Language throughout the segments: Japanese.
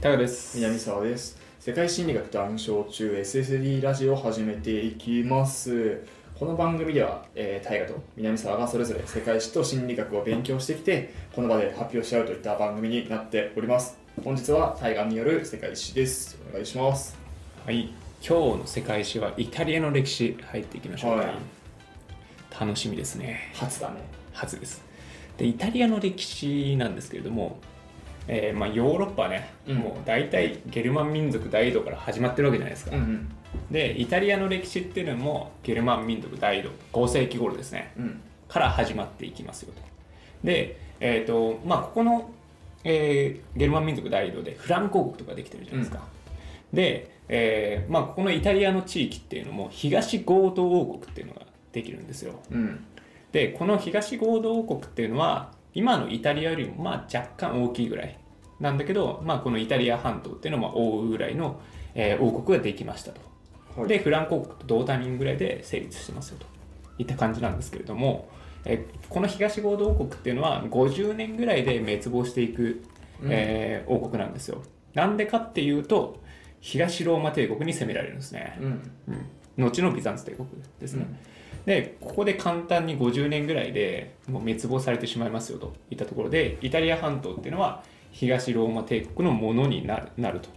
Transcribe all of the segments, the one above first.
タカです。南沢です世界心理学と暗唱中 SSD ラジオを始めていきますこの番組では、えー、大河と南沢がそれぞれ世界史と心理学を勉強してきてこの場で発表し合うといった番組になっております本日は大河による世界史ですお願いしますはい。今日の世界史はイタリアの歴史入っていきましょうか。はい楽しみですね。初だね初です。で、イタリアの歴史なんですけれども、えーまあ、ヨーロッパはね、うんもう大体ゲルマン民族大移動から始まってるわけじゃないですか。んで、イタリアの歴史っていうのもゲルマン民族大移動、5世紀頃ですね。うんから始まっていきますよと。で、えっ、と、まあ、ここの、えーゲルマン民族大移動でフランク王国とかできてるじゃないですか。で、えーまあ、ここのイタリアの地域っていうのも東ゴード王国っていうのができるんですよ。うんで、この東ゴード王国っていうのは、今のイタリアよりもまあ若干大きいぐらいなんだけど、まあ、このイタリア半島っていうのも覆うぐらいの、えー王国ができましたと。はい。でフランク王国と同タイミングぐらいで成立してますよと。いった感じなんですけれども、えーこの東合同王国っていうのは50年ぐらいで滅亡していく、えー王国なんですよ。なんでかっていうと東ローマ帝国に攻められるんですね、うん。うん、後のビザンツ帝国ですね、でここで簡単に50年ぐらいでもう滅亡されてしまいますよといったところでイタリア半島っていうのは東ローマ帝国のものになるなると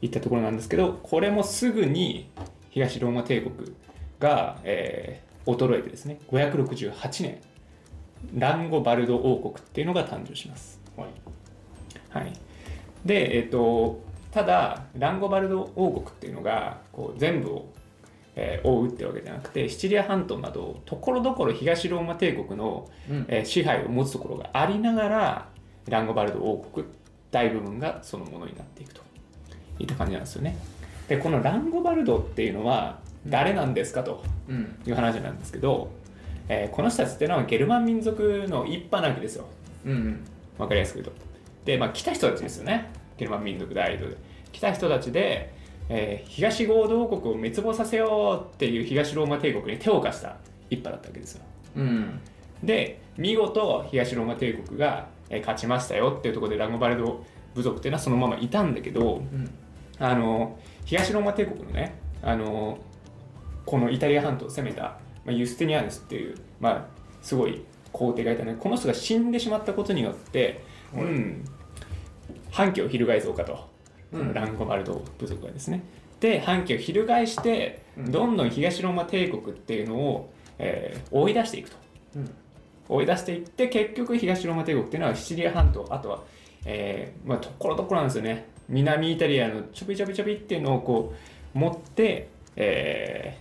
いったところなんですけどこれもすぐに東ローマ帝国が、えー衰えてですね568年ランゴバルド王国っていうのが誕生します。はい。はい、で、えっとただランゴバルド王国っていうのがこう全部を、えー覆うってわけじゃなくてシチリア半島などところどころ東ローマ帝国の、うん。えー支配を持つところがありながらランゴバルド王国大部分がそのものになっていくといった感じなんですよね。でこのランゴバルドっていうのは誰なんですかとうんいう話なんですけど、えーこの人たちっていうのはゲルマン民族の一派なわけですよ。うんわかりやすく言うと。で、まあ、来た人たちですよね。ゲルマン民族大移動で。来た人たちで、えー東合同王国を滅亡させようっていう東ローマ帝国に手を貸した一派だったわけですよ。うんで、見事東ローマ帝国が、えー勝ちましたよっていうところでランゴバルド部族っていうのはそのままいたんだけど、うん。あの東ローマ帝国のねあのこのイタリア半島を攻めた、まあ、ユスティニアヌスっていう、まあ、すごい皇帝がいたねこの人が死んでしまったことによって、はい。うん、反旗を翻そうかと、うん。ランゴバルド部族がですね。で反旗を翻してうん。どんどん東ローマ帝国っていうのを、えー追い出していくと。うん追い出していって結局東ローマ帝国っていうのはシチリア半島あとは、えーまあ、ところどころなんですよね。南イタリアのちょびちょびちょびっていうのをこう持って、え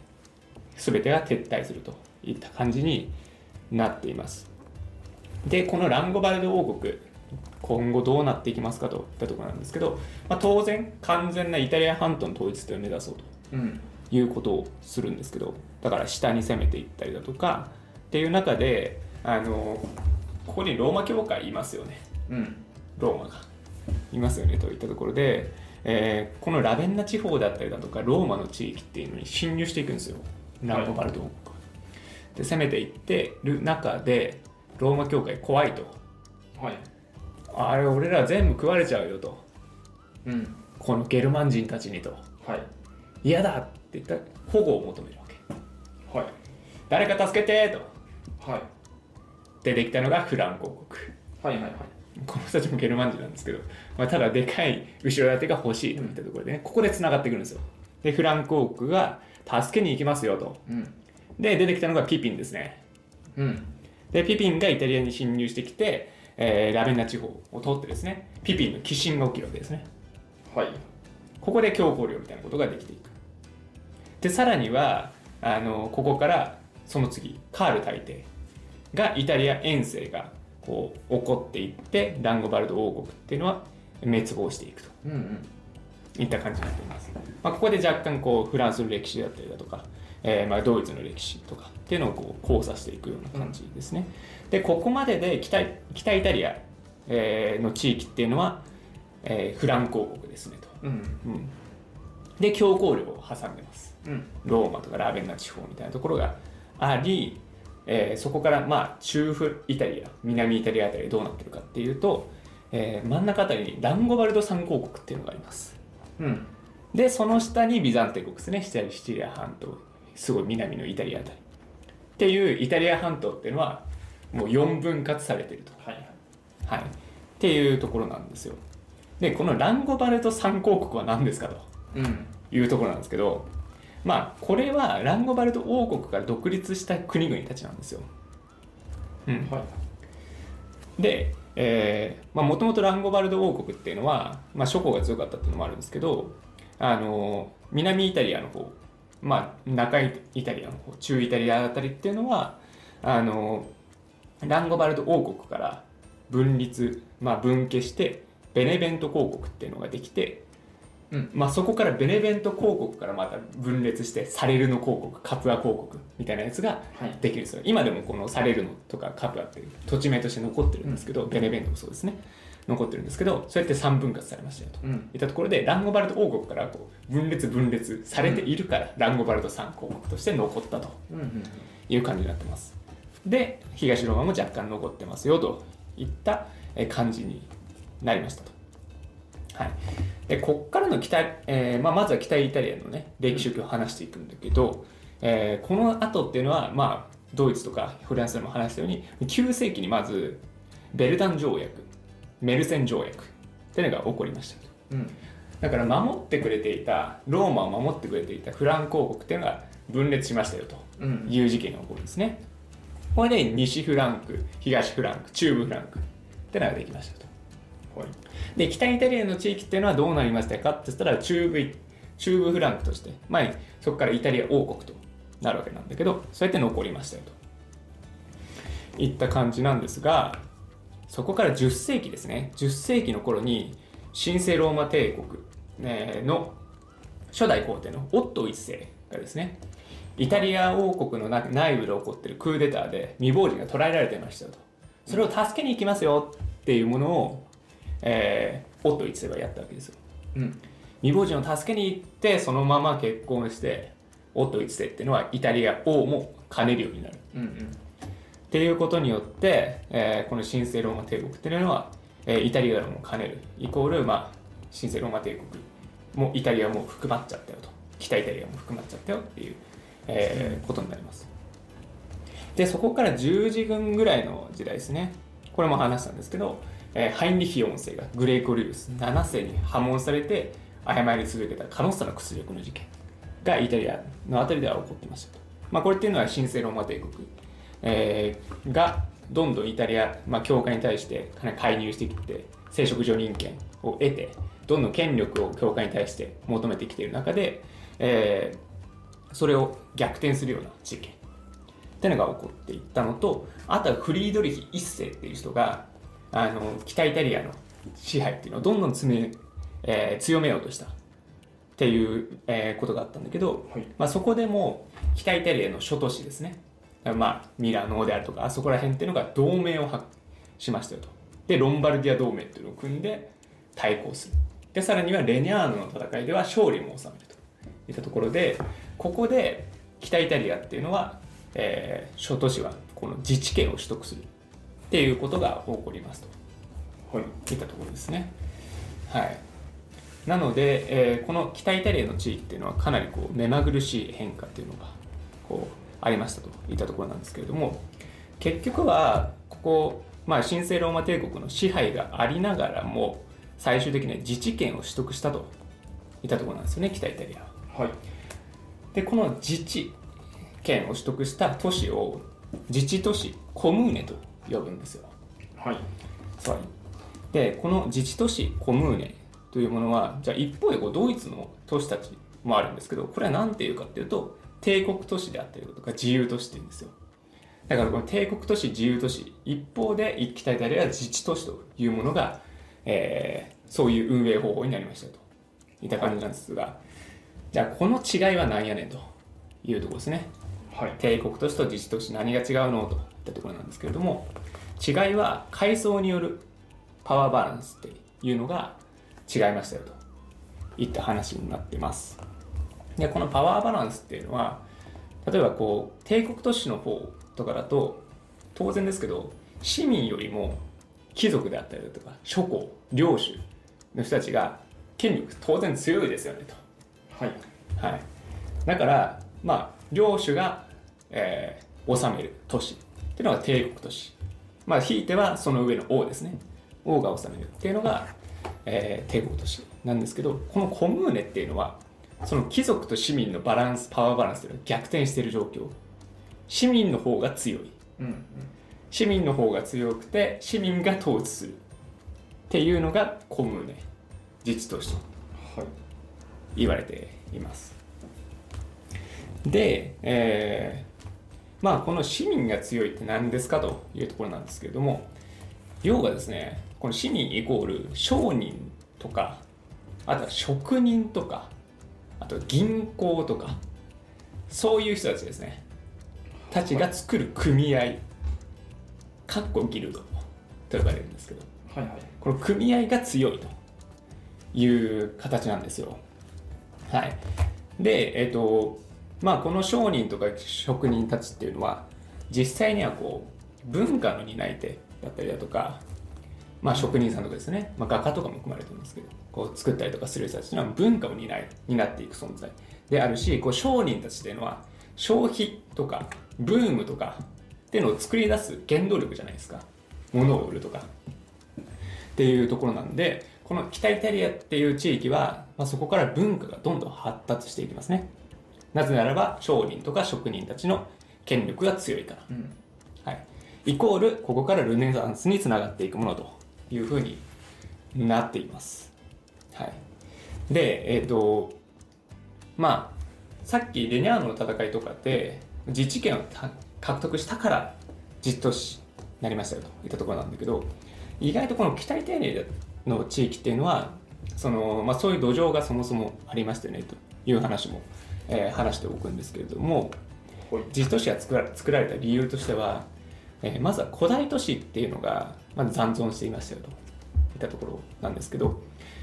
ー、全てが撤退するといった感じになっています。でこのランゴバルド王国今後どうなっていきますかといったところなんですけど、まあ、当然完全なイタリア半島の統一というのを目指そうとうん。いうことをするんですけどだから下に攻めていったりだとかっていう中であのここにローマ教会いますよね。うん。ローマが。いますよねといったところで、えーこのラベンナ地方だったりだとかローマの地域っていうのに侵入していくんですよ。ランゴバルド王国がで攻めていってる中でローマ教会怖いと。はい。あれ俺ら全部食われちゃうよと。うん。このゲルマン人たちにと。はい。嫌だって言ったら保護を求めるわけ。はい。誰か助けてと。はい出てきたのがフランク王国。はいはいはい。この人たちもゲルマン人なんですけど、まあ、ただでかい後ろ盾が欲しいといったところでね、ここで繋がってくるんですよ。でフランク王国が助けに行きますよと。うん。で出てきたのがピピンですね。うん。でピピンがイタリアに侵入してきて、えーラベンナ地方を通ってですねピピンの寄進が起きるわけですね。はい。ここで強行領みたいなことができていく。でさらにはあのここからその次カール大帝がイタリア遠征がこう起こっていってランゴバルド王国っていうのは滅亡していくと。うんうん。いった感じになっています、まあ、ここで若干こうフランスの歴史だったりだとか、えーまあドイツの歴史とかっていうのをこう交差していくような感じですね、でここまでで北北イタリア、えーの地域っていうのは、えーフランク王国ですねと、うんうん、で強行領を挟んでます。うん。ローマとかラーベンナ地方みたいなところがあり、えーそこからまあ中部イタリア南イタリアあたりどうなってるかっていうと、えー真ん中あたりにランゴバルド三公国っていうのがあります。うん。でその下にビザンテ国ですね。シチリシチリア半島すごい南のイタリアあたり。っていうイタリア半島っていうのはもう4分割されてると、はいはい。はい、っていうところなんですよ。でこのランゴバルド三公国は何ですかとうん。いうところなんですけどまあこれはランゴバルド王国から独立した国々たちなんですよ、うん、はい。でもともとランゴバルド王国っていうのは、まあ、諸侯が強かったっていうのもあるんですけどあの南イタリアの方、まあ、中イタリアの方中イタリアあたりっていうのはあのランゴバルド王国から分立、まあ、分家してベネベント公国っていうのができて、うん。まあ、そこからベネベント公国からまた分裂してサレルノ公国カプア公国みたいなやつがはい。できるんですよ。今でもこのサレルノとかカプアっていう土地名として残ってるんですけど、ベネベントもそうですね。残ってるんですけどそうやって3分割されましたよと。うん。いったところでランゴバルド王国からこう分裂分裂されているから、ランゴバルド3公国として残ったとうんうん。いう感じになってます。で東ローマも若干残ってますよといったえー感じになりましたとはいでこっからの北、えーまあ、まずは北イタリアのね歴史を話していくんだけど、えーこの後っていうのはまあドイツとかフランスでも話したように9世紀にまずベルダン条約メルセン条約っていうのが起こりましたとうんだから守ってくれていたローマを守ってくれていたフラン公国っていうのが分裂しましたよとうんいう事件が起こるんですね。これで西フランク、東フランク、中部フランクってのができましたと。で、北イタリアの地域っていうのはどうなりましたかって言ったら中部、中部フランクとして、ま、そこからイタリア王国となるわけなんだけど、そうやって残りましたよと。いった感じなんですが、そこから10世紀ですね、10世紀の頃に神聖ローマ帝国の初代皇帝のオットー一世がですね、イタリア王国の内部で起こってるクーデターで未亡人が捕らえられてましたと。それを助けに行きますよっていうものを、えー、オットー一世はやったわけですよ。うん。未亡人を助けに行ってそのまま結婚してオットー一世っていうのはイタリア王も兼ねるようになる。うんうん。っていうことによって、えーこの神聖ローマ帝国っていうのは、えーイタリアも兼ねるイコール、まあ、神聖ローマ帝国もイタリアも含まっちゃったよと。北イタリアも含まっちゃったよっていう、えーことになります。でそこから十字軍ぐらいの時代ですね。これも話したんですけど、えハインリヒ4世がグレーコリウス7世に破門されて誤り続けたカノッサの屈辱の事件がイタリアのあたりでは起こってましたと、まあ、これっていうのは神聖ローマ帝国えーがどんどんイタリア、まあ、教会に対してかなり介入してきて生殖上人権を得てどんどん権力を教会に対して求めてきている中で、えーそれを逆転するような事件っていうのが起こっていったのとあとはフリードリヒ一世っていう人があの北イタリアの支配っていうのをどんどん詰め、えー強めようとした。っていう、えーことがあったんだけど、はい。まあ、そこでも北イタリアの諸都市ですね。まあ、ミラノであるとかあそこら辺っていうのが同盟を発しましたよと。でロンバルディア同盟っていうのを組んで対抗する。でさらにはレニャーノの戦いでは勝利も収めると。いったところでここで北イタリアっていうのは、えー諸都市はこの自治権を取得するっていうことが起こりますとはいいったところですね。はい、なので、えーこの北イタリアの地域っていうのはかなりこう目まぐるしい変化っていうのがこうありましたといったところなんですけれども結局はここ、まあ、神聖ローマ帝国の支配がありながらも最終的には自治権を取得したといったところなんですよね北イタリアは。はいでこの自治権を取得した都市を自治都市コムーネと呼ぶんですよ。はい。はい、でこの自治都市コムーネというものはじゃあ一方でこうドイツの都市たちもあるんですけどこれは何ていうかっていうと帝国都市であったりだとか自由都市っていうんですよ。だからこの帝国都市自由都市一方で北イタリアは自治都市というものが、えーそういう運営方法になりましたと。いった感じなんですが。じゃあこの違いは何やねんというところですねはい。帝国都市と自治都市何が違うの？といったところなんですけれども違いは階層によるパワーバランスっていうのが違いましたよといった話になってます。でこのパワーバランスっていうのは例えばこう帝国都市の方とかだと当然ですけど市民よりも貴族であったりだとか諸侯領主の人たちが権力当然強いですよねと。はい。はい、だから、まあ、領主が、えー治める都市っていうのが帝国都市。まあ、ひいてはその上の王ですね。王が治めるっていうのが、えー帝国都市なんですけど、このコムーネっていうのは、その貴族と市民のバランス、パワーバランスというのが逆転している状況。市民の方が強い。うん市民の方が強くて、市民が統治する。っていうのがコムーネ。自治都市とはい言われています。で、えーまあこの市民が強いって何ですかというところなんですけれども要はですねこの市民イコール商人とかあとは職人とかあとは銀行とかそういう人たちですねたちが作る組合かっこギルドと呼ばれるんですけどはいはいこの組合が強いという形なんですよ。はい。で、えっ、と、まあ、この商人とか職人たちっていうのは、実際にはこう、文化の担い手だったりだとか、まあ、職人さんとかですね、まあ、画家とかも含まれてるんですけど、こう作ったりとかする人たちのは文化を担い担っていく存在であるし、こう商人たちっていうのは、消費とか、ブームとかっていうのを作り出す原動力じゃないですか。物を売るとか。っていうところなんでこの北イタリアっていう地域は、まあ、そこから文化がどんどん発達していきますねなぜならば商人とか職人たちの権力が強いから、うん。はい、イコールここからルネサンスにつながっていくものというふうになっています、はい、でえっ、とまあさっきレニャーノの戦いとかで自治権をた獲得したから実都市になりましたよといったところなんだけど意外とこの北イタリアの地域っていうのはその、まあ、そういう土壌がそもそもありましたよねという話も、えー話しておくんですけれどもはい。自治都市が作ら作られた理由としては、えーまずは古代都市っていうのがまず残存していましたよといったところなんですけど、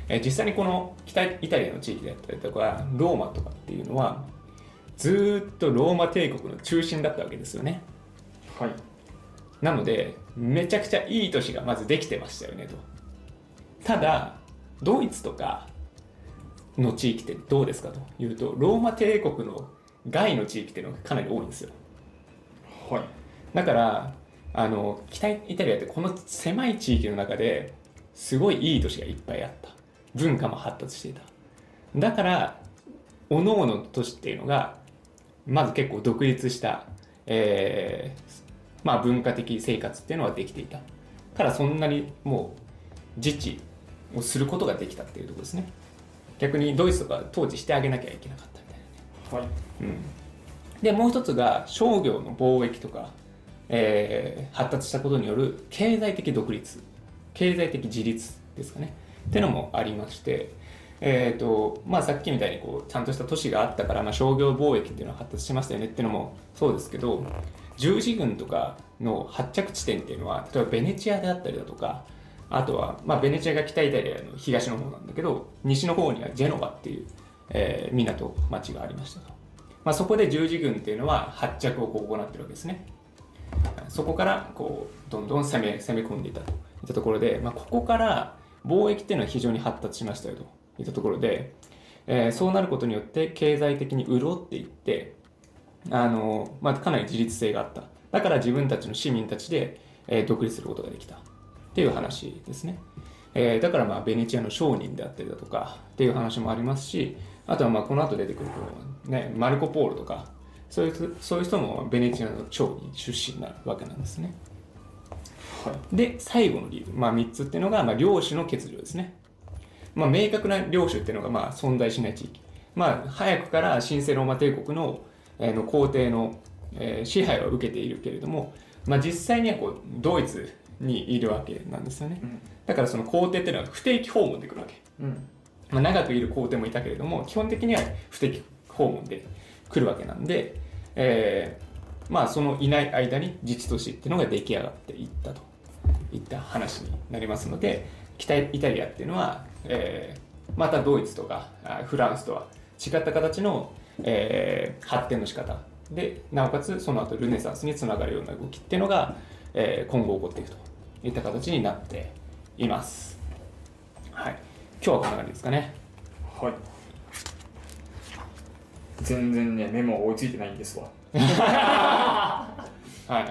えー実際にこの北イタリアの地域であったりとかローマとかっていうのはずーっとローマ帝国の中心だったわけですよね。はい。なのでめちゃくちゃいい都市がまずできてましたよねと。ただドイツとかの地域ってどうですかというとローマ帝国の外の地域っていうのがかなり多いんですよ。はい。だからあの北イタリアってこの狭い地域の中ですごいいい都市がいっぱいあった。文化も発達していた。だから各々の都市っていうのがまず結構独立した、えーまあ、文化的生活っていうのはできていた。からそんなにもう自治をすることができたっていうところですね逆にドイツとか当時してあげなきゃいけなかったみたいなはい。うん、でもう一つが商業の貿易とか、えー発達したことによる経済的独立経済的自立ですかね。っていうのもありまして、えーとまあ、さっきみたいにこうちゃんとした都市があったから、まあ、商業貿易っていうのは発達しましたよね。っていうのもそうですけど十字軍とかの発着地点っていうのは例えばベネチアであったりだとかあとは、まあ、ベネチアが北イタリアの東の方なんだけど西の方にはジェノバっていう、えー港町がありましたと、まあ、そこで十字軍っていうのは発着をこう行ってるわけですね。そこからこうどんどん攻め攻め込んでいたと。いったところで、まあ、ここから貿易っていうのは非常に発達しましたよと。いったところで、えーそうなることによって経済的に潤っていってあの、まあ、かなり自立性があった。だから自分たちの市民たちで、えー独立することができた。っていう話ですね、えーだからまあベネチアの商人であったりだとかっていう話もありますしあとはまあこの後出てくるこう、ね、マルコ・ポーロとかそういう人そういう人もベネチアの商人出身なわけなんですね。はい。で最後の理由、まあ、3つっていうのが、まあ、領主の欠如ですね、まあ、明確な領主っていうのがまあ存在しない地域、まあ、早くから神聖ローマ帝国の,、えーの皇帝の、えー支配を受けているけれども、まあ、実際にはこうドイツにいるわけなんですよね。うん。だからその皇帝っていうのは不定期訪問で来るわけ、うん。まあ、長くいる皇帝もいたけれども基本的には不定期訪問で来るわけなんで、えーまあそのいない間に自治都市っていうのが出来上がっていったといった話になりますので北イタリアっていうのは、えーまたドイツとかあフランスとは違った形の、えー発展の仕方でなおかつその後ルネサンスにつながるような動きっていうのが、えー今後起こっていくといった形になっています。はい。今日はこんな感じですかね。はい。全然ねメモ追いついてないんですわ。はいはい。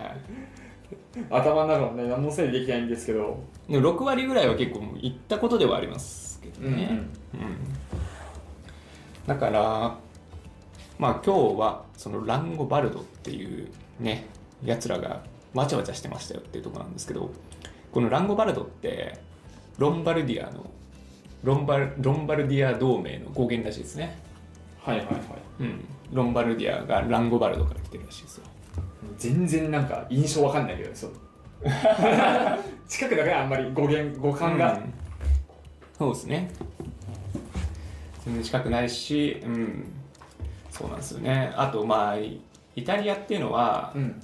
頭の中もね何も整理できないんですけど。でも6割ぐらいは結構もう言ったことではありますけどね、うんだからまあ今日はそのランゴバルドっていうねやつらがわちゃわちゃしてましたよっていうところなんですけどこのランゴバルドってロンバルディアのロンバルロンバルディア同盟の語源らしいですね、はいはいはい。うん、ロンバルディアがランゴバルドから来てるらしいですよ。全然なんか印象わかんないけどねそう 近くだからあんまり語源語感が、うん。そうですね。全然近くないし、うん、そうなんですよね。あとまあイイタリアっていうのは、うん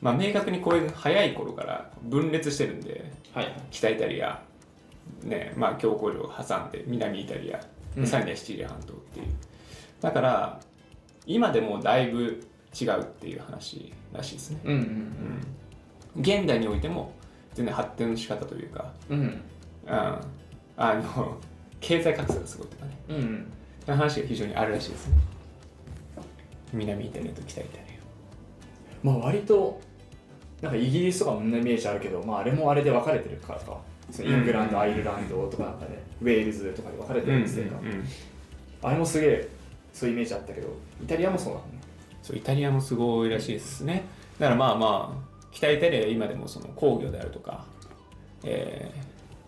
まあ、明確にこういう早い頃から分裂してるんではい。北イタリア、ねまあ、強行領を挟んで南イタリア、うん。さらにはシチリア半島っていう。だから今でもだいぶ違うっていう話らしいですね、うんうんうん、現代においても全然発展の仕方というか、うん。うん、あの 経済格差がすごいとかね。うんうん。その話が非常にあるらしいですね。南イタリアと北イタリまあ割となんかイギリスとかも同じイメージあるけど、まあ、あれもあれで分かれてるからか。そのイングランド、うんアイルランドとかなんかねウェールズとかで分かれてアるんですよ、あれもすげえそういうイメージあったけどイタリアもそうなのね。そうイタリアもすごいらしいですね。だからまあまあ北イタリアは今でもその工業であるとかえ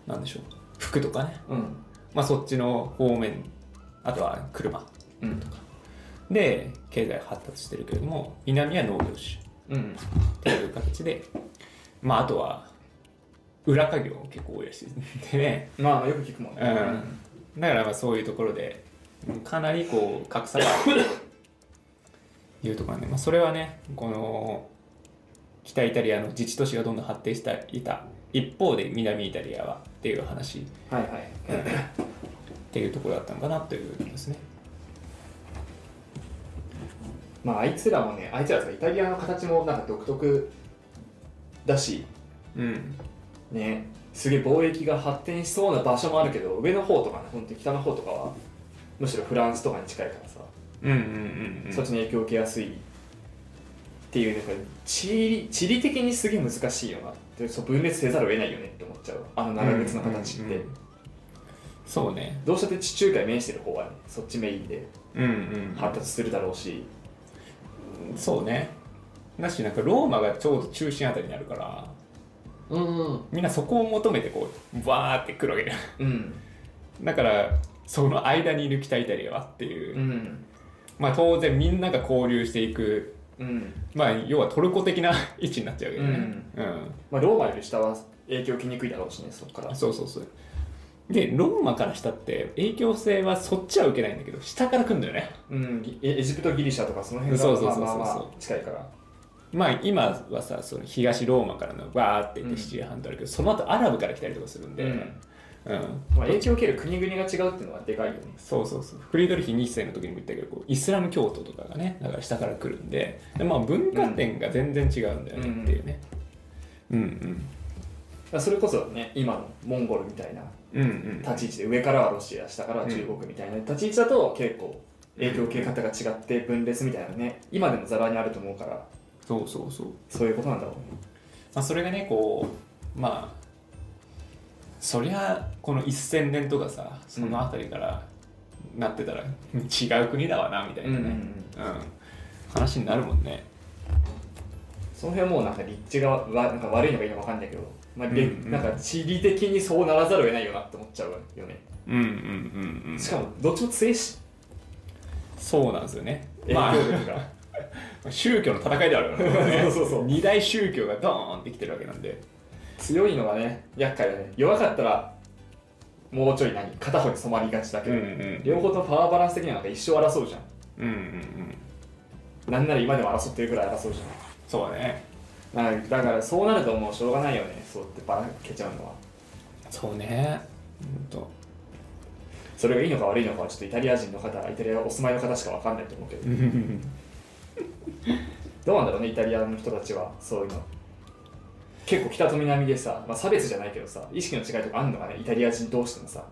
ー、なんでしょう。服とかね。うん。まあそっちの方面あとは車うん。で経済発達してるけれども南は農業種うん。っていう形でまああとは裏稼業結構多いらしい。でねまあよく聞くもんね、うん。だからまあそういうところでうんかなりこう格差がある。と いうところなんで、まあ、それはねこの北イタリアの自治都市がどんどん発展していた一方で南イタリアはっていう話。っはいはい。ていうところだったのかなというですね。まああいつらもねあいつらとかイタリアの形もなんか独特だし。うん。ね。すげえ貿易が発展しそうな場所もあるけど上の方とかね本当に北の方とかはむしろフランスとかに近いからさ、うんうんうんうん。そっちに影響を受けやすいっていうなんか地理地理的にすげえ難しいよなってそう分裂せざるを得ないよねって思っちゃうあの長靴の形って、うんうんうん。そうね。どうしたって地中海面してる方はねそっちメインでうんうん。発達するだろうし、そうね。だしなんかローマがちょうど中心あたりにあるからうんみんなそこを求めてこうバーって来るわけだようん。だからその間にいる北イタリアはっていう、うん。まあ当然みんなが交流していく。うん。まあ要はトルコ的な位置になっちゃうわけどね。うん、まあローマより下は影響を受けにくいだろうしねそこから。そうそうそうでローマから下って影響性はそっちは受けないんだけど下から来るんだよね。うん。エエジプトギリシャとかその辺がそうそうそうそうまあまあまあ近いから。まあ今はさその東ローマからのバーっていってシチリア半島あるけど、その後アラブから来たりとかするんで、うん。うん。まあ、影響を受ける国々が違うっていうのはでかいよね。そうそうそう。フリードリヒ2世の時にも言ったけどこうイスラム教徒とかがねだから下から来るんで。で、まあ、文化点が全然違うんだよねっていうね、うん、うん。だからそれこそね今のモンゴルみたいな立ち位置で上からはロシア下からは中国みたいな立ち位置だと結構影響を受け方が違って分裂みたいなね今でもざらにあると思うからそうそうそう、そういうことなんだろうね。まあ、それがねこうまあそりゃこの1000年とかさその辺りからなってたら違う国だわなみたいなね、うんうんうん。うん。話になるもんねその辺はもうなんか立地がわなんか悪いのかいいのか分かんないけど、まあれうんうん。なんか地理的にそうならざるを得ないよなって思っちゃうよね。うんうんうんうん。しかもどっちも強いしそうなんですよね。影まあ響力が、宗教の戦いであるからね。そうそうそう。二大宗教がドーンってきてるわけなんで。強いのがね厄介だね。弱かったらもうちょい何片方に染まりがちだけど、ん両方ともパワーバランス的にはなんか一生争うじゃん。うんうんうん。なんなら今でも争ってるぐらい争うじそうだね。ゃんなんかだからそうなるともうしょうがないよね。そうやってばらけちゃうのは。そうね。と。それがいいのか悪いのかはちょっとイタリア人の方イタリアお住まいの方しかわかんないと思うけど。どうなんだろうねイタリアの人たちはそういうの。結構北と南でさ、まあ、差別じゃないけどさ意識の違いとかあんのかねイタリア人同士のさ。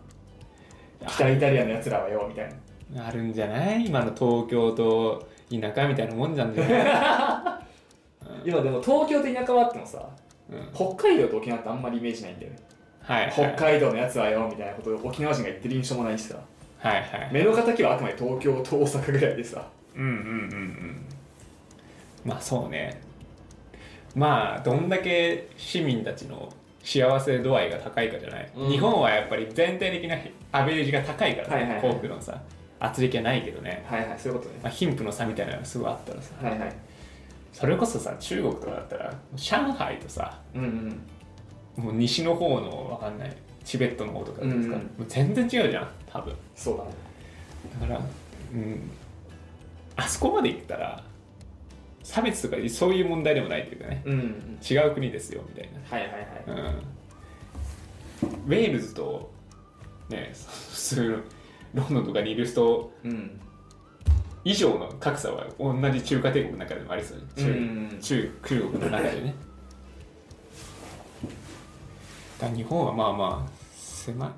北イタリアのやつらはよみたいな。あるんじゃない？今の東京と田舎みたいなもんじゃんじゃない、今でも東京と田舎はあってもさうん、北海道と沖縄ってあんまりイメージないんだよね。はいはい。北海道のやつはよみたいなことを沖縄人が言ってる印象もないしさ。はいはい。目の敵はあくまで東京と大阪ぐらいでさ。うんうんうんうん。まあそうね。まあどんだけ市民たちの幸せ度合いが高いかじゃない、うん。日本はやっぱり全体的なアベレージが高いからさ、はいはいはい幸福のさ圧力はないけどね、はいはいそういうことね。まあ、貧富の差みたいなのがすごいあったらさ。はいはいそれこそさ中国とかだったら上海とさうんうん。もう西の方のわかんないチベットの方とかですか、うんうん。もう全然違うじゃん多分。そうだね。だからうんあそこまで行ったら差別とかそういう問題でもないというかねうんうん。違う国ですよみたいはいはいはい。な、うん、ウェールズとね普通ロンドンとかにいる人うん以上の格差は同じ中華帝国の中でもありそう。う中,、ん。中中国の中でね。だ日本はまあまあ狭い。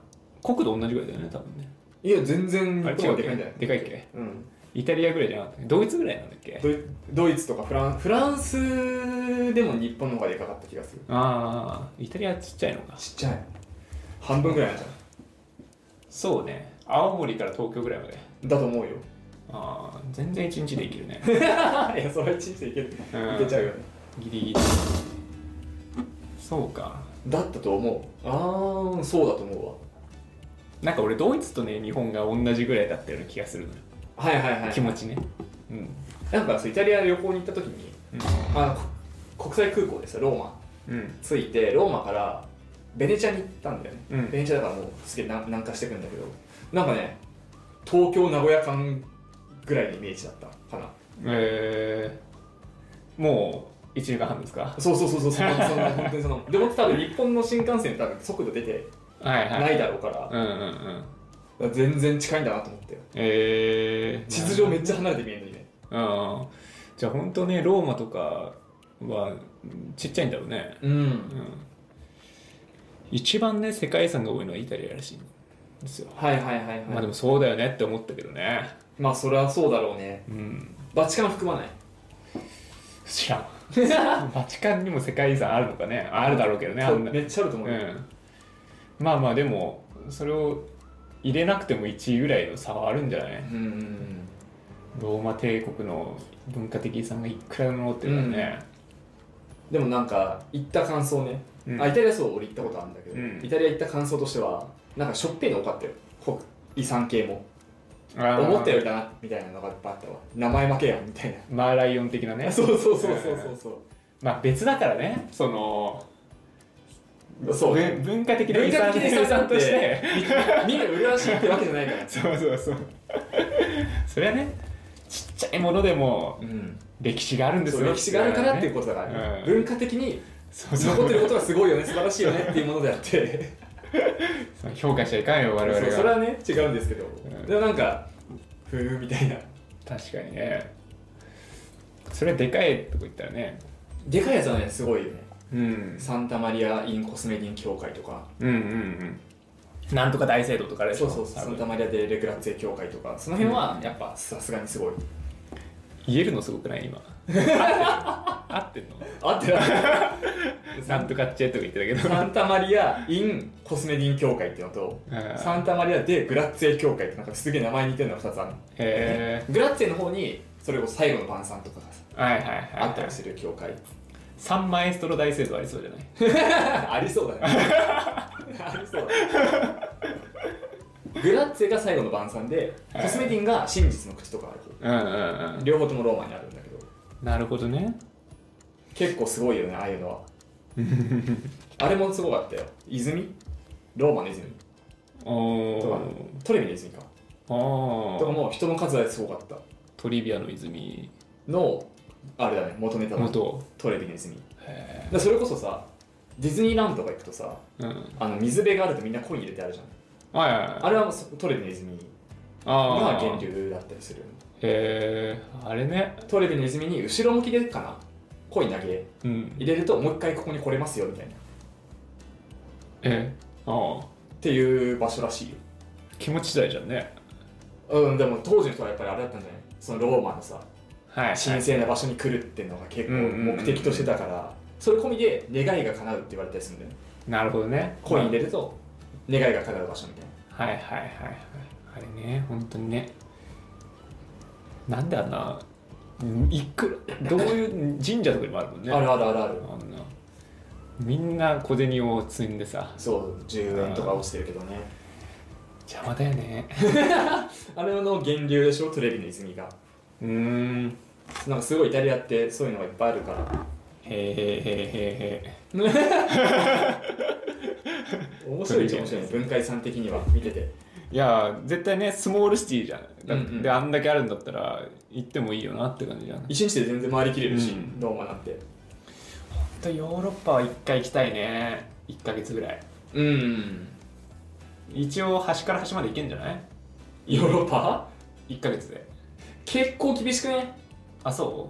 国土同じぐらいだよね多分ね。いや全然日本はでかいんじゃない？でかいっけ？うん。イタリアぐらいじゃなかったドイツぐらいなんだっけ？ドイドイツとかフランフランスでも日本の方がでかかった気がする。ああイタリアちっちゃいのか。ちっちゃい。半分ぐらいなんじゃそうね。青森から東京ぐらいまで。ないだと思うよああ全然一日で生きるね。いやそれは一日でいける。いうん。けちゃうよね。ギリギリ。そうか。だったと思う。ああそうだと思うわ。なんか俺ドイツとね日本が同じぐらいだったような気がするのよ、はいはいはい。気持ちね。うん、なんかそうイタリア旅行に行った時にあのこ国際空港でさローマ。うん。着いてローマからベネチアに行ったんだよね、うん。ベネチアだからもうすげえ南南下してくんだけど。なんかね東京名古屋間ぐらいのイメージだったかな。えー、もう1時間半ですか？そうそうそうそうそのその本当にその でも多分日本の新幹線多分速度出てないだろうから、うんうんうん。全然近いんだなと思って。えー、地図上めっちゃ離れて見えるのにね。うん。じゃあ本当ねローマとかはちっちゃいんだろうね。うん。うん。一番ね世界遺産が多いのはイタリアらしいんですよ。はいはいはいはい。まあでもそうだよねって思ったけどねまあそれはそうだろうね。うん。バチカン含まない。知らん。バチカンにも世界遺産あるのかね。あるだろうけどねあんな。めっちゃあると思うよ、うん。まあまあでもそれを入れなくても1位ぐらいの差はあるんじゃない？うんうんうん。ローマ帝国の文化的遺産がいくらでも残ってるからね、でもなんか行った感想ね、うん。あイタリアそう俺行ったことあるんだけど、うん。イタリア行った感想としてはなんかしょっぺいの多かったよ。国遺産系も思ったよりだなみたいなのがいっぱいあったわ。名前負けやんみたいマーライオン的なな、ね。そうそうそうそうそうそう。まあ別だからね。そのそう。ね文文化的な遺産的な遺産として。みみんな麗しいってわけじゃないから。そうそうそう。それはねちっちゃいものでもうん。歴史があるんですよ。歴史があるからっていうことだから、うん。文化的に残ってることはすごいよね。素晴らしいよねっていうものであって 評価しちゃいかんよ我々がそれはね違うんですけど、ん。でもなんかふーみたいな。確かにね。それはでかいとこ行ったらね。でかいやつはねすごいよね。うん。サンタマリア・イン・コスメディン協会とか。うんうんうん。なんとか大聖堂とかでそうそうそうサンタマリア・デ・レグラッツェ協会とか。その辺はやっぱさすがにすごい。言えるのすごくない？今合ってんの？あってななんとかっちゃとか言ってたけど。サンタマリア・イン・コスメディン協会っていうのとうん。サンタマリア・デ・グラッツェ協会ってなんかすげえ名前似てるのが2つあるのへグラッツェの方にそれこそ最後の晩餐とかがさえはいはいはい。あったりする協会。サンマエストロ大聖堂ありそうじゃない？ありそうだね。ありそうだね。グラッツェが最後の晩餐ではい。コスメディンが真実の口とかある。うんうんうん。方両方ともローマにあるなるほどね。結構すごいよねああいうのは。あれもすごかったよ。泉？ローマの泉。おとかートレビの泉か。おとかも人の数はすごかった。トリビアの泉。のあれだね元ネタの元。トレビの泉。へでそれこそさディズニーランドとか行くとさえうん。あの水辺があるとみんなコイン入れてあるじゃん。はいはいはい。あれはトレビの泉があ源流だったりするへえあれねトレビの泉に後ろ向きでかな？コイン投げ。うん。入れるともう一回ここに来れますよみたいな。っえ？ああ。ていう場所らしいよ。気持ち次第じゃんね。うんでも当時の人はやっぱりあれだったんじゃない？そのローマのさはい神聖な場所に来るっていうのが結構うんうんうん目的としてたから。それ込みで願いが叶うって言われたりするんだよね。なるほどね。コイン入れると願いが叶う場所みたいな。はいはいはいはい。あれね本当にねなんであんなうんいくらどういう神社とかにもあるもんね。あるあるあるある。あんな。みんな小銭を積んでさ。そう10円とか落ちてるけどね。邪魔だよね。あれの源流でしょ？トレビの泉が。うーん。なんかすごいイタリアってそういうのがいっぱいあるから。へーへーへーへ 面白い面白いね。文化遺産的には。見てて。ーいや絶対ねスモールシティじゃん。だうんうん。であんだけあるんだったら行ってもいいよなって感じじゃん一日で全然回りきれるし、うん。ローマなんて。ほんとヨーロッパは一回行きたいね。1ヶ月ぐらい。うん。一応端から端まで行けんじゃない？ヨーロッパ？1ヶ月で。結構厳しくね？あそ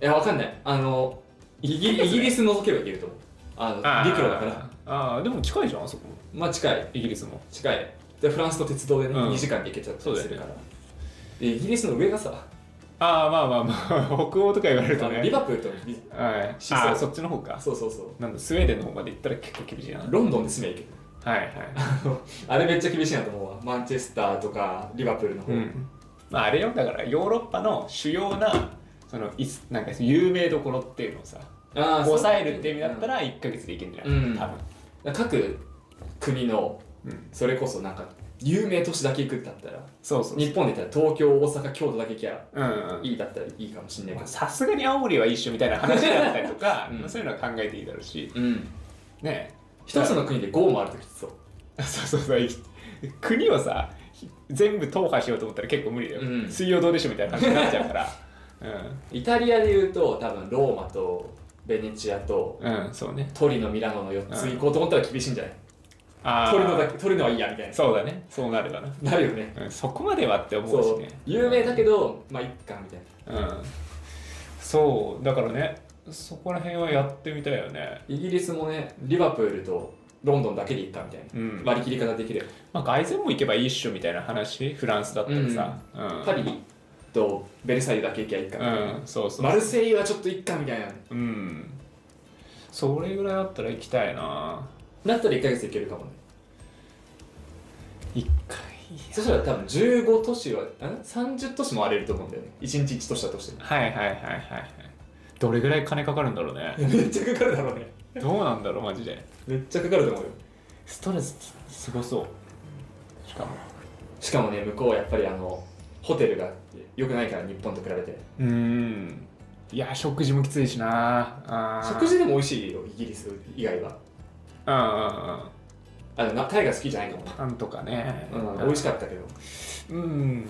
いやわかんない。あのイギリイギリス除けばいけるとあの陸路だから。ああでも近いじゃんあそこ。まあ近い。イギリスも。近いでフランスと鉄道でね、うん。2時間で行けちゃったりするから、でイギリスの上がさ。ああまあまあまあ北欧とか言われるとね。あのリバプールとリはい。しそうああそっちの方か。そうそうそう。なんだスウェーデンの方まで行ったら結構厳しいな。はいロンドンで住めばいいけどはい。あれめっちゃ厳しいなと思うわ。マンチェスターとかリバプールの方、うん。まああれよ。だからヨーロッパの主要なそのいすなんか有名どころっていうのをさあー抑えるって意味だったら1ヶ月で行けんじゃない、うん。多分。各国のうんそれこそなんか有名都市だけ行くってなったらそうそう日本で言ったら東京大阪京都だけ行きゃうんうんいいだったらいいかもしんないけど。さすがに青森は一緒みたいな話だったりとか、うん。まあそういうのは考えていいだろうし。うん。ね一つの国で5もあるときつそう。そうそうそう。い国をさ全部踏破しようと思ったら結構無理だよ、うん。水曜どうでしょみたいな話になっちゃうから。イタリアで言うと多分ローマとベネチアとうん、うん、そうね。トリノミラノの4つ行こうと思ったら厳しいんじゃない、あー。トリノだけトリノはいいやみたいな。そうだね。そうなるわな、なるよね。うん、そこまではって思そううしね。有名だけどまあいっかみたいな。うん。そうだからねそこら辺はやってみたいよね。イギリスもねリバプールとロンドンだけで行ったみたいな、うん。割り切り方できる。よまあ凱旋も行けばいいっしょみたいな話フランスだったらさ。うん、パリとベルサイユだけ行きゃいいかみたいな、うん。そうそうマルセイユはちょっといっかみたいな。うん。それぐらいあったら行きたいなだったら1ヶ月行けるかもね。一回そしたら多分15都市はん？30都市も荒れると思うんだよね。1日1都市だとしても。はいはいはいはいはい。どれぐらい金かかるんだろうね。めっちゃかかるだろうね。どうなんだろうマジで。めっちゃかかると思うよ。ストレスすごそう。しかも。しかもね向こうはやっぱりあのホテルが良くないから日本と比べて。うーん。いや食事もきついしな。食事でも美味しいよイギリス以外はうんうんうん。あのなタイが好きじゃないかもね、パンとかね。うん、美味しかったけど。うん。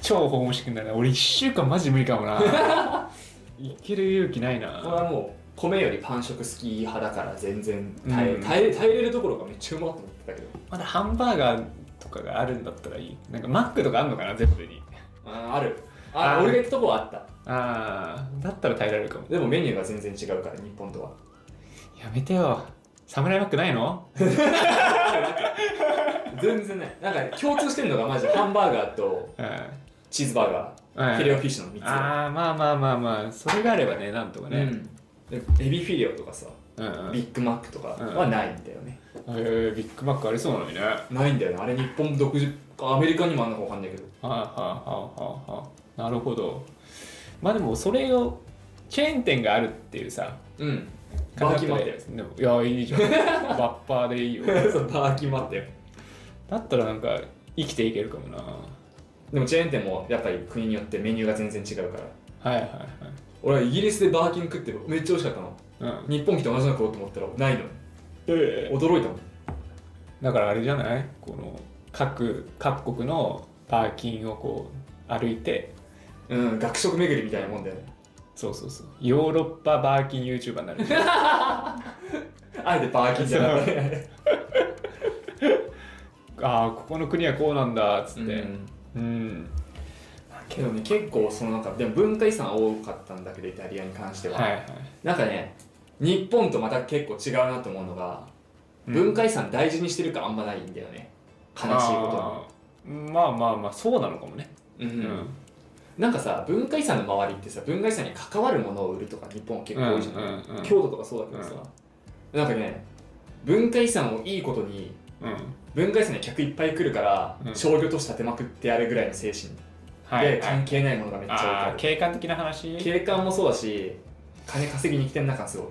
超ホームシックになるな。俺1週間マジ無理かもな。いける勇気ないこれなはもう米よりパン食好き派だから全然耐え,、うん。耐え耐えれるところがめっちゃうまかったと思ってたけど。まだハンバーガーとかがあるんだったらいい。なんかマックとかあんのかな全部にあーある。ああー。俺が行ったとこはあった。ああだったら耐えられるかも。でもメニューが全然違うから日本とはやめてよ。サムライマックないの？全然ない。なんか共通してるのがマジでハンバーガーとうん。チーズバーガー、うん。フィレオフィッシュの3つ。がああまあまあまあまあ。それがあればねなんとかね。うん。でエビフィレオとかさうんうん。ビッグマックとかはないんだよね、えービッグマックありそうなのにね。はいないんだよね。あれ日本独自かアメリカにもあんのか分かんないけど。はいはいはいはいなるほど。まあでもそれをチェーン店があるっていうさうんバーキンもあったよでもいやいいじゃん。バッパーでいいよ。そうバーキっだったらなんか生きていけるかもな。でもチェーン店もやっぱり国によってメニューが全然違うから。はいはい俺はイギリスでバーキン食ってめっちゃ美味しかったの。はいうん。日本来て同じの食おうと思ったらないの。え驚いたもん。だからあれじゃない？この各各国のバーキンをこう歩いて。うん学食巡りみたいなもんだよねそうそうそう。ヨーロッパバーキン YouTuber になる。あえてバーキンじゃなくて。ああここの国はこうなんだっつって。うん。うん、けどね結構そのなんかでも文化遺産多かったんだけどイタリアに関しては、はいはい。なんかね日本とまた結構違うなと思うのが、うん。文化遺産大事にしてるかあんまないんだよね。悲しいこあー。まあまあまあそうなのかもね。とに、ううんんなんかさ文化遺産の周りってさ文化遺産に関わるものを売るとか日本は結構多いじゃない、うんうんうん。京都とかそうだけどさ、なんかね文化遺産をいいことにうん。文化遺産に客いっぱい来るから、うん。商業都市建てまくってやるぐらいの精神で関係ないものがめっちゃ置いてある、ああ景観的な話？景観もそうだし金稼ぎに来てんな感すごい。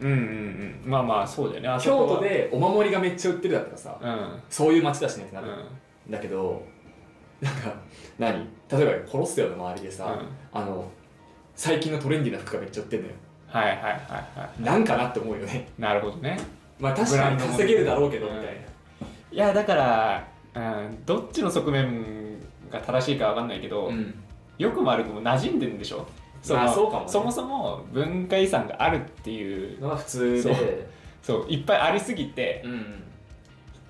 うんうんうん。まあまあそうだよね。京都でお守りがめっちゃ売ってるだったらさうん。そういう街だしねってなる、うん。だけどなんか何？例えばコロッセオの周りでさ、うん。あの最近のトレンディーな服がめっちゃ売ってるのよ。はいはいはいはなんかなって思うよね。いなるほどね。まあ確かに稼げるだろうけどみたいな、いやだから、うん、どっちの側面が正しいかわかんないけど、うん。よくも悪くも馴染んでるんでしょ？まあのそうかもね。そもそも文化遺産があるっていう。のが普通そう。でそういっぱいありすぎてうん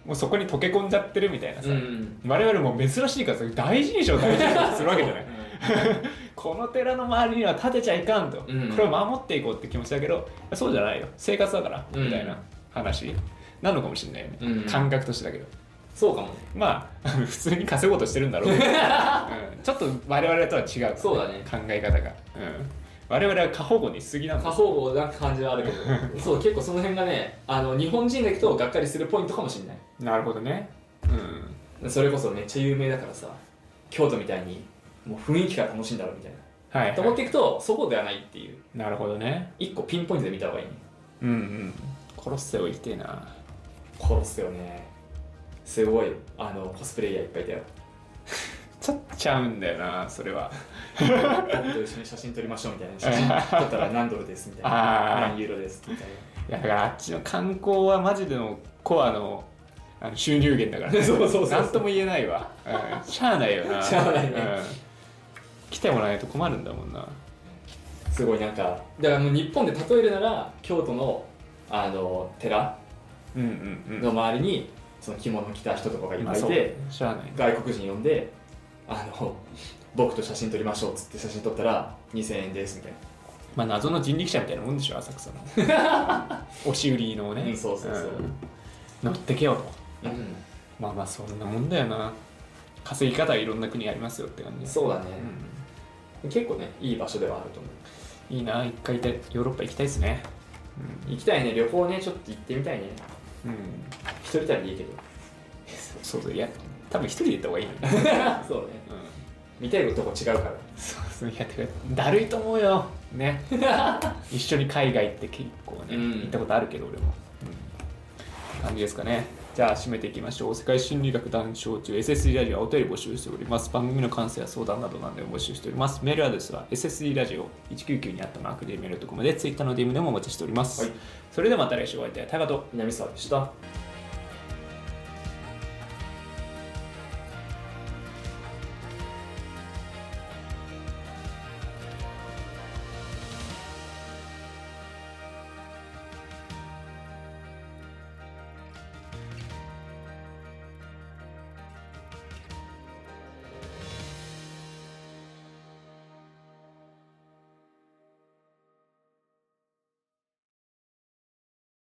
もうそこに溶け込んじゃってるみたいなさ、うん。我々も珍しいからそれ大事にしよう大事にしようするわけじゃない。この寺の周りには建てちゃいかんと、うん。これを守っていこうって気持ちだけどそうじゃないよ。生活だからうん。みたいな話。なのかもしれないよね、うん。感覚としてだけど。そうかもね。まあ 普通に稼ごうとしてるんだろうけど、うん。ちょっと我々とは違うね、そうだね。考え方が、うん、我々は過保護にしすぎなんだ。過保護な感じはあるけど。そう結構その辺がねあの日本人が行くとがっかりするポイントかもしれない。なるほどね。うん。それこそめっちゃ有名だからさ京都みたいにもう雰囲気が楽しいんだろうみたいな、はい、と思っていくとそこではないっていう。なるほどね。一個ピンポイントで見た方がいいね。うんうん。コロッセオ行きてえな。殺すよね。すごいあのコスプレイヤーいっぱいいたよちょっとちゃうんだよなそれは。僕と一緒に写真撮りましょうみたいな写真撮ったら何ドルですみたいな。何ユーロですみたいいやだからあっちの観光はマジでのコアのあの収入源だから、ね、そうそうそう。なんとも言えないわ、うん、しゃあないよな。しゃあないね。うん、来てもらわないと困るんだもんな。なすごいなんかだからもう日本で例えるなら京都のあの寺うんうんうん。の周りにその着物着た人とかがいっぱいいて、外国人呼んであの僕と写真撮りましょうっつって写真撮ったら2000円ですみたいな。まあ謎の人力車みたいなもんでしょ浅草の。押し売りのね、うんそうそうそう。ん。乗ってけよと。うん。まあまあそんなもんだよな。稼ぎ方はいろんな国ありますよって感じ。そうだね、う結構ねいい場所ではあると思う、ん、いいな一回ヨーロッパ行きたいですね。行きたいね。旅行ねちょっと行ってみたいね。うん、うん、一人旅でいいけど。そうそういや多分一人で行った方がいいの に、うん、そうね見たいとこ違うから。そうそう。いやだるいと思うよ。ね。一緒に海外って結構ね、うん。行ったことあるけど俺も、うん、感じですかね。じゃあ締めていきましょう。世界心理学談笑中 SSD ラジオはお便り募集しております。番組の感想や相談など何でも募集しております。メールアドレスは SSD ラジオ199にあったマークでメールとこまで Twitter の DM でもお待ちしております、はい。それではまた来週お会いいたい。タカと南沢でした